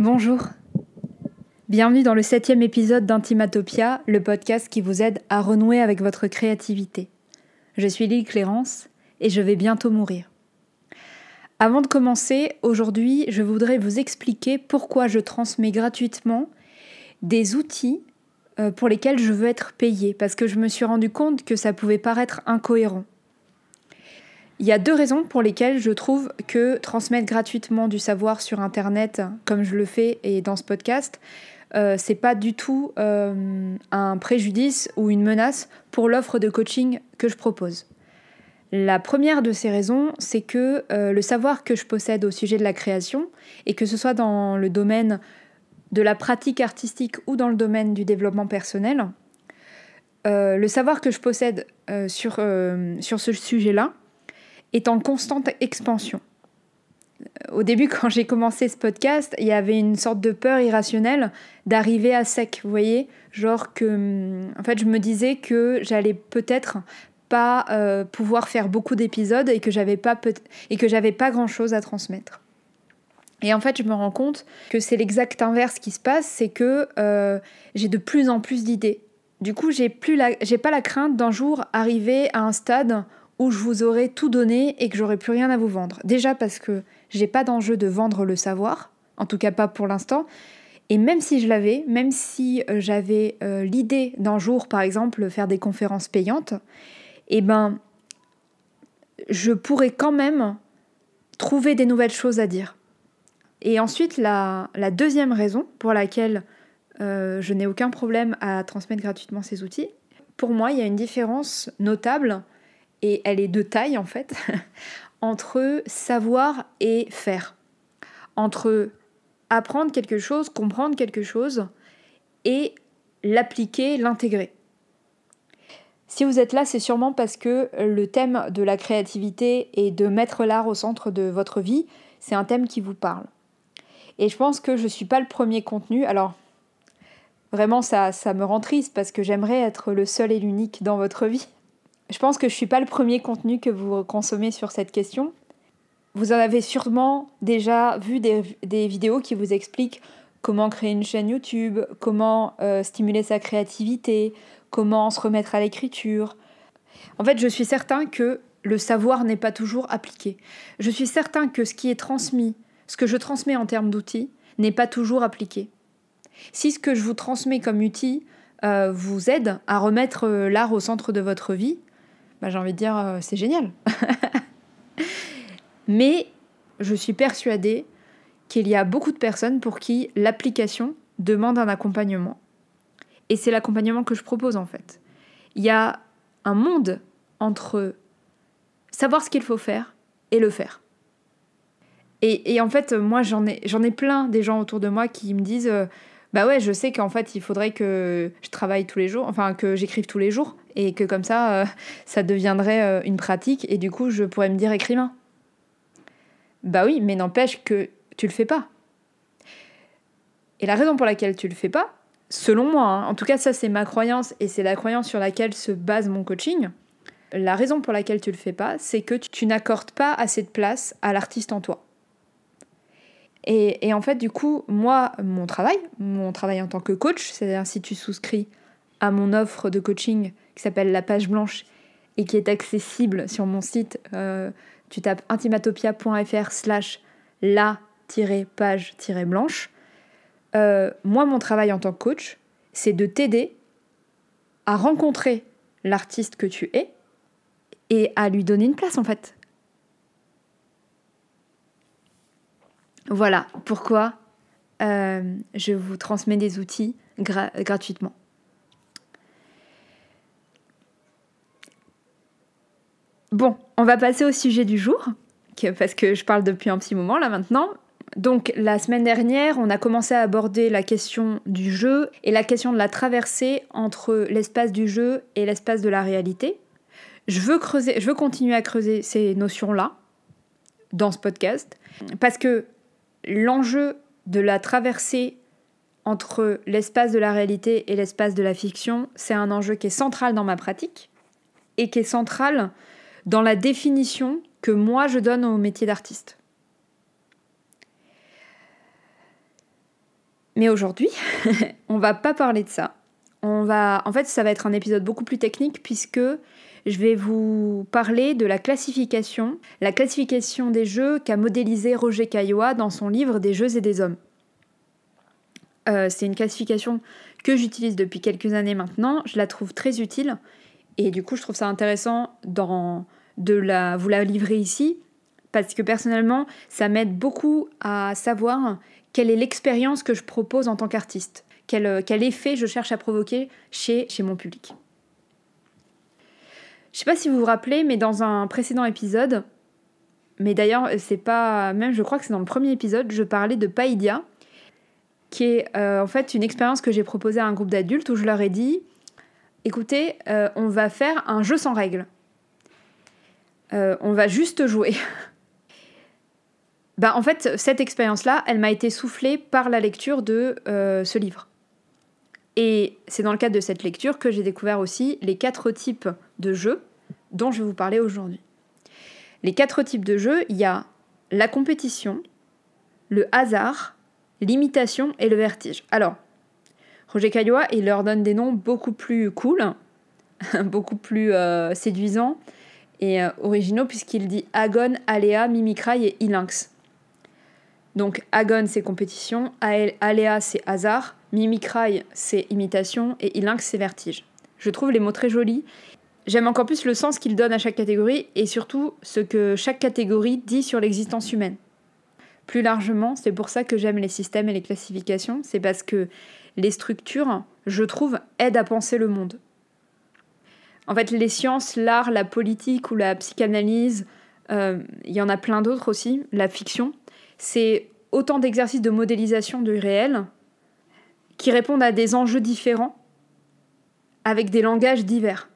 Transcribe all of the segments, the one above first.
Bonjour. Bienvenue dans le septième épisode d'Intimatopia, le podcast qui vous aide à renouer avec votre créativité. Je suis Lille Clérance et je vais bientôt mourir. Avant de commencer, aujourd'hui, je voudrais vous expliquer pourquoi je transmets gratuitement des outils euh, pour lesquels je veux être payée, parce que je me suis rendu compte que ça pouvait paraître incohérent. Il y a deux raisons pour lesquelles je trouve que transmettre gratuitement du savoir sur Internet, comme je le fais et dans ce podcast, euh, c'est pas du tout euh, un préjudice ou une menace pour l'offre de coaching que je propose. La première de ces raisons, c'est que euh, le savoir que je possède au sujet de la création, et que ce soit dans le domaine de la pratique artistique ou dans le domaine du développement personnel, le savoir que je possède sur ce sujet-là, est en constante expansion. Au début, quand j'ai commencé ce podcast, il y avait une sorte de peur irrationnelle d'arriver à sec, vous voyez Genre que, en fait, je me disais que j'allais peut-être pas euh, pouvoir faire beaucoup d'épisodes et que j'avais pas pas grand chose à transmettre. Et en fait, je me rends compte que c'est l'exact inverse qui se passe, c'est que euh, j'ai de plus en plus d'idées. Du coup, j'ai plus j'ai pas la crainte d'un jour arriver à un stade où je vous aurais tout donné et que j'aurais plus rien à vous vendre. Déjà parce que j'ai pas d'enjeu de vendre le savoir, en tout cas pas pour l'instant. Et même si je l'avais, même si euh, j'avais euh, l'idée d'un jour, par exemple, faire des conférences payantes, eh ben, je pourrais quand même trouver des nouvelles choses à dire. Et ensuite, la, deuxième raison pour laquelle euh, je n'ai aucun problème à transmettre gratuitement ces outils, pour moi, il y a une différence notable et elle est de taille en fait, entre savoir et faire. Entre apprendre quelque chose, comprendre quelque chose et l'appliquer, l'intégrer. Si vous êtes là, c'est sûrement parce que le thème de la créativité et de mettre l'art au centre de votre vie, c'est un thème qui vous parle. Et je pense que je ne suis pas le premier contenu. Alors, vraiment, ça, ça me rend triste parce que j'aimerais être le seul et l'unique dans votre vie. Je pense que je ne suis pas le premier contenu que vous consommez sur cette question. Vous en avez sûrement déjà vu des, vidéos qui vous expliquent comment créer une chaîne YouTube, comment euh, stimuler sa créativité, comment se remettre à l'écriture. En fait, je suis certain que le savoir n'est pas toujours appliqué. Je suis certain que ce qui est transmis, ce que je transmets en termes d'outils, n'est pas toujours appliqué. Si ce que je vous transmets comme outil euh, vous aide à remettre euh, l'art au centre de votre vie, bah, j'ai envie de dire, euh, c'est génial. Mais je suis persuadée qu'il y a beaucoup de personnes pour qui l'application demande un accompagnement. Et c'est l'accompagnement que je propose en fait. Il y a un monde entre savoir ce qu'il faut faire et le faire. Et, en fait, moi, j'en ai, j'en ai plein des gens autour de moi qui me disent euh, Bah ouais, je sais qu'en fait, il faudrait que je travaille tous les jours, enfin, que j'écrive tous les jours et que comme ça, euh, ça deviendrait euh, une pratique et du coup, je pourrais me dire écrivain. Bah oui, mais n'empêche que tu le fais pas. Et la raison pour laquelle tu le fais pas, selon moi, hein, en tout cas ça c'est ma croyance et c'est la croyance sur laquelle se base mon coaching, la raison pour laquelle tu le fais pas, c'est que tu, n'accordes pas assez de place à l'artiste en toi. Et, et, en fait, du coup, moi, mon travail, mon travail en tant que coach, c'est-à-dire si tu souscris à mon offre de coaching qui s'appelle La Page Blanche et qui est accessible sur mon site. Euh, tu tapes intimatopia.fr slash la-page-blanche. Euh, moi, mon travail en tant que coach, c'est de t'aider à rencontrer l'artiste que tu es et à lui donner une place en fait. Voilà pourquoi euh, je vous transmets des outils gratuitement. Bon, on va passer au sujet du jour, parce que je parle depuis un petit moment là maintenant. Donc la semaine dernière, on a commencé à aborder la question du jeu et la question de la traversée entre l'espace du jeu et l'espace de la réalité. Je veux creuser, je veux continuer à creuser ces notions-là dans ce podcast parce que l'enjeu de la traversée entre l'espace de la réalité et l'espace de la fiction, c'est un enjeu qui est central dans ma pratique et qui est central dans la définition que moi je donne au métier d'artiste. Mais aujourd'hui, on va pas parler de ça. On va, en fait, ça va être un épisode beaucoup plus technique puisque je vais vous parler de la classification, la classification des jeux qu'a modélisé Roger Caillois dans son livre Des jeux et des hommes. Euh, c'est une classification que j'utilise depuis quelques années maintenant. Je la trouve très utile et du coup, je trouve ça intéressant dans, de la, vous la livrer ici? Parce que personnellement, ça m'aide beaucoup à savoir quelle est l'expérience que je propose en tant qu'artiste, quel, quel, effet je cherche à provoquer chez, chez mon public. Je sais pas si vous vous rappelez, mais dans un précédent épisode, mais d'ailleurs, c'est pas. Même, je crois que c'est dans le premier épisode, je parlais de Paidia, qui est euh, en fait une expérience que j'ai proposée à un groupe d'adultes où je leur ai dit écoutez, euh, on va faire un jeu sans règles. Euh, on va juste jouer. bah, en fait, cette expérience-là, elle m'a été soufflée par la lecture de ce livre. Et c'est dans le cadre de cette lecture que j'ai découvert aussi les quatre types de jeux dont je vais vous parler aujourd'hui. Les quatre types de jeux, il y a la compétition, le hasard, l'imitation et le vertige. Alors, Roger Caillois, il leur donne des noms beaucoup plus cool, beaucoup plus euh, séduisants et euh, originaux, puisqu'il dit Agon, Aléa, Mimicraï et Ilinx. Donc Agon c'est compétition, Aléa c'est hasard, Mimicraï c'est imitation et Ilinx c'est vertige. Je trouve les mots très jolis. J'aime encore plus le sens qu'il donne à chaque catégorie et surtout ce que chaque catégorie dit sur l'existence humaine. Plus largement, c'est pour ça que j'aime les systèmes et les classifications, c'est parce que les structures, je trouve, aident à penser le monde. En fait, les sciences, l'art, la politique ou la psychanalyse, euh, il y en a plein d'autres aussi, la fiction, c'est autant d'exercices de modélisation du réel qui répondent à des enjeux différents avec des langages divers.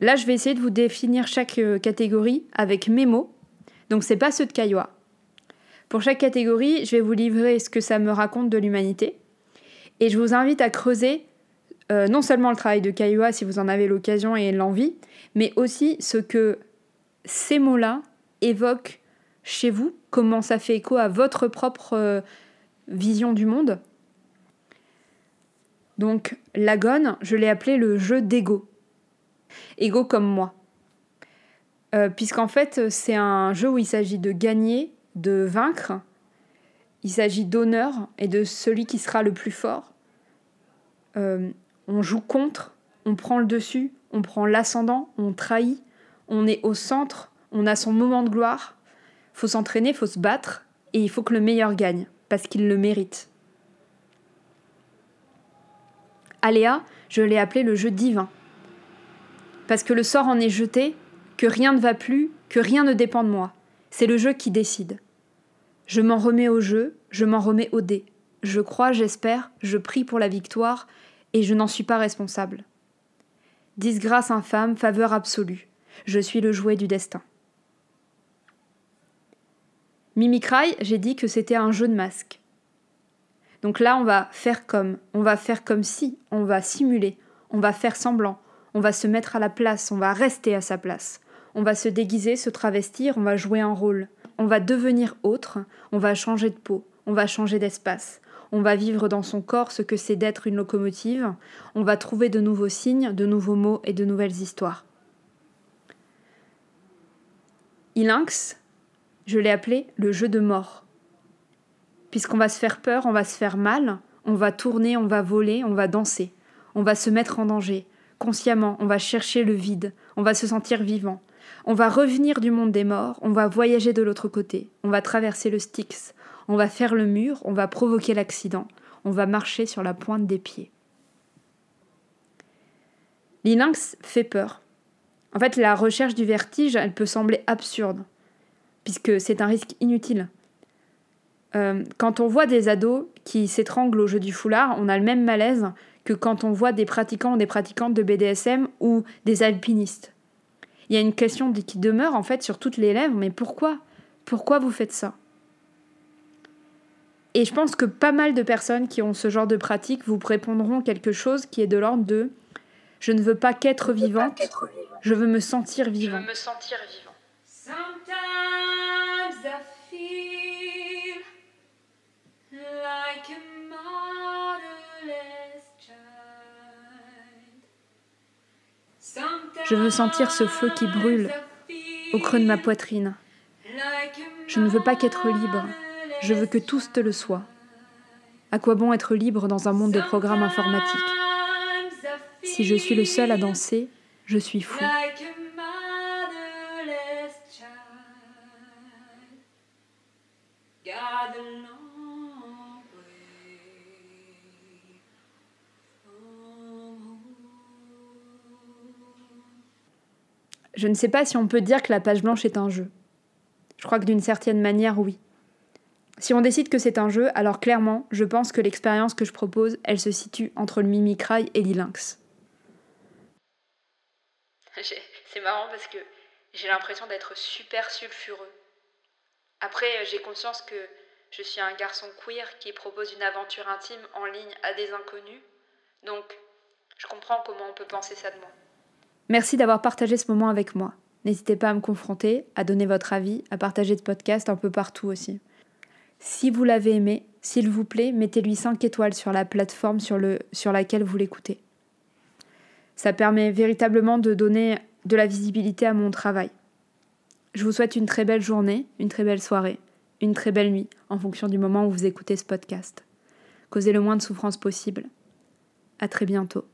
Là, je vais essayer de vous définir chaque euh, catégorie avec mes mots. Donc, c'est pas ceux de Caillois. Pour chaque catégorie, je vais vous livrer ce que ça me raconte de l'humanité. Et je vous invite à creuser euh, non seulement le travail de Caillois si vous en avez l'occasion et l'envie, mais aussi ce que ces mots-là évoquent chez vous, comment ça fait écho à votre propre euh, vision du monde. Donc l'agone, je l'ai appelé le jeu d'ego. Ego comme moi. Euh, puisqu'en fait, c'est un jeu où il s'agit de gagner de vaincre. Il s'agit d'honneur et de celui qui sera le plus fort. On joue contre, on prend le dessus, on prend l'ascendant, on trahit, on est au centre, on a son moment de gloire. Faut s'entraîner, faut se battre et il faut que le meilleur gagne parce qu'il le mérite. Aléa, je l'ai appelé le jeu divin. Parce que le sort en est jeté, que rien ne va plus, que rien ne dépend de moi. C'est le jeu qui décide. Je m'en remets au jeu, je m'en remets au dé. Je crois, j'espère, je prie pour la victoire, et je n'en suis pas responsable. Disgrâce infâme, faveur absolue. Je suis le jouet du destin. Mimicry, j'ai dit que c'était un jeu de masque. Donc là, on va faire comme, on va faire comme si, on va simuler, on va faire semblant, on va se mettre à la place, on va rester à sa place. On va se déguiser, se travestir, on va jouer un rôle on va devenir autre, on va changer de peau, on va changer d'espace, on va vivre dans son corps ce que c'est d'être une locomotive, on va trouver de nouveaux signes, de nouveaux mots et de nouvelles histoires. Ilinx, je l'ai appelé le jeu de mort. Puisqu'on va se faire peur, on va se faire mal, on va tourner, on va voler, on va danser, on va se mettre en danger. Consciemment, on va chercher le vide, on va se sentir vivant, on va revenir du monde des morts, on va voyager de l'autre côté, on va traverser le Styx, on va faire le mur, on va provoquer l'accident, on va marcher sur la pointe des pieds. L'inynx fait peur. En fait, la recherche du vertige, elle peut sembler absurde, puisque c'est un risque inutile. Euh, quand on voit des ados qui s'étranglent au jeu du foulard, on a le même malaise que quand on voit des pratiquants ou des pratiquantes de BDSM ou des alpinistes il y a une question qui demeure en fait sur toutes les lèvres, mais pourquoi? Pourquoi vous faites ça? Et je pense que pas mal de personnes qui ont ce genre de pratique vous répondront quelque chose qui est de l'ordre de je ne veux pas qu'être vivante, je veux me sentir vivant. Je veux sentir ce feu qui brûle au creux de ma poitrine. Je ne veux pas qu'être libre je veux que tous te le soient. À quoi bon être libre dans un monde de programmes informatiques? Si je suis le seul à danser, je suis fou. Je ne sais pas si on peut dire que la page blanche est un jeu. Je crois que d'une certaine manière, oui. Si on décide que c'est un jeu, alors clairement, je pense que l'expérience que je propose, elle se situe entre le Mimicry et l'Ilinx. C'est marrant parce que j'ai l'impression d'être super sulfureux. Après, j'ai conscience que je suis un garçon queer qui propose une aventure intime en ligne à des inconnus. Donc, je comprends comment on peut penser ça de moi. Merci d'avoir partagé ce moment avec moi. N'hésitez pas à me confronter, à donner votre avis, à partager ce podcast un peu partout aussi. Si vous l'avez aimé, s'il vous plaît, mettez-lui 5 étoiles sur la plateforme sur, sur laquelle vous l'écoutez. Ça permet véritablement de donner de la visibilité à mon travail. Je vous souhaite une très belle journée, une très belle soirée, une très belle nuit, en fonction du moment où vous écoutez ce podcast. Causez le moins de souffrance possible. À très bientôt.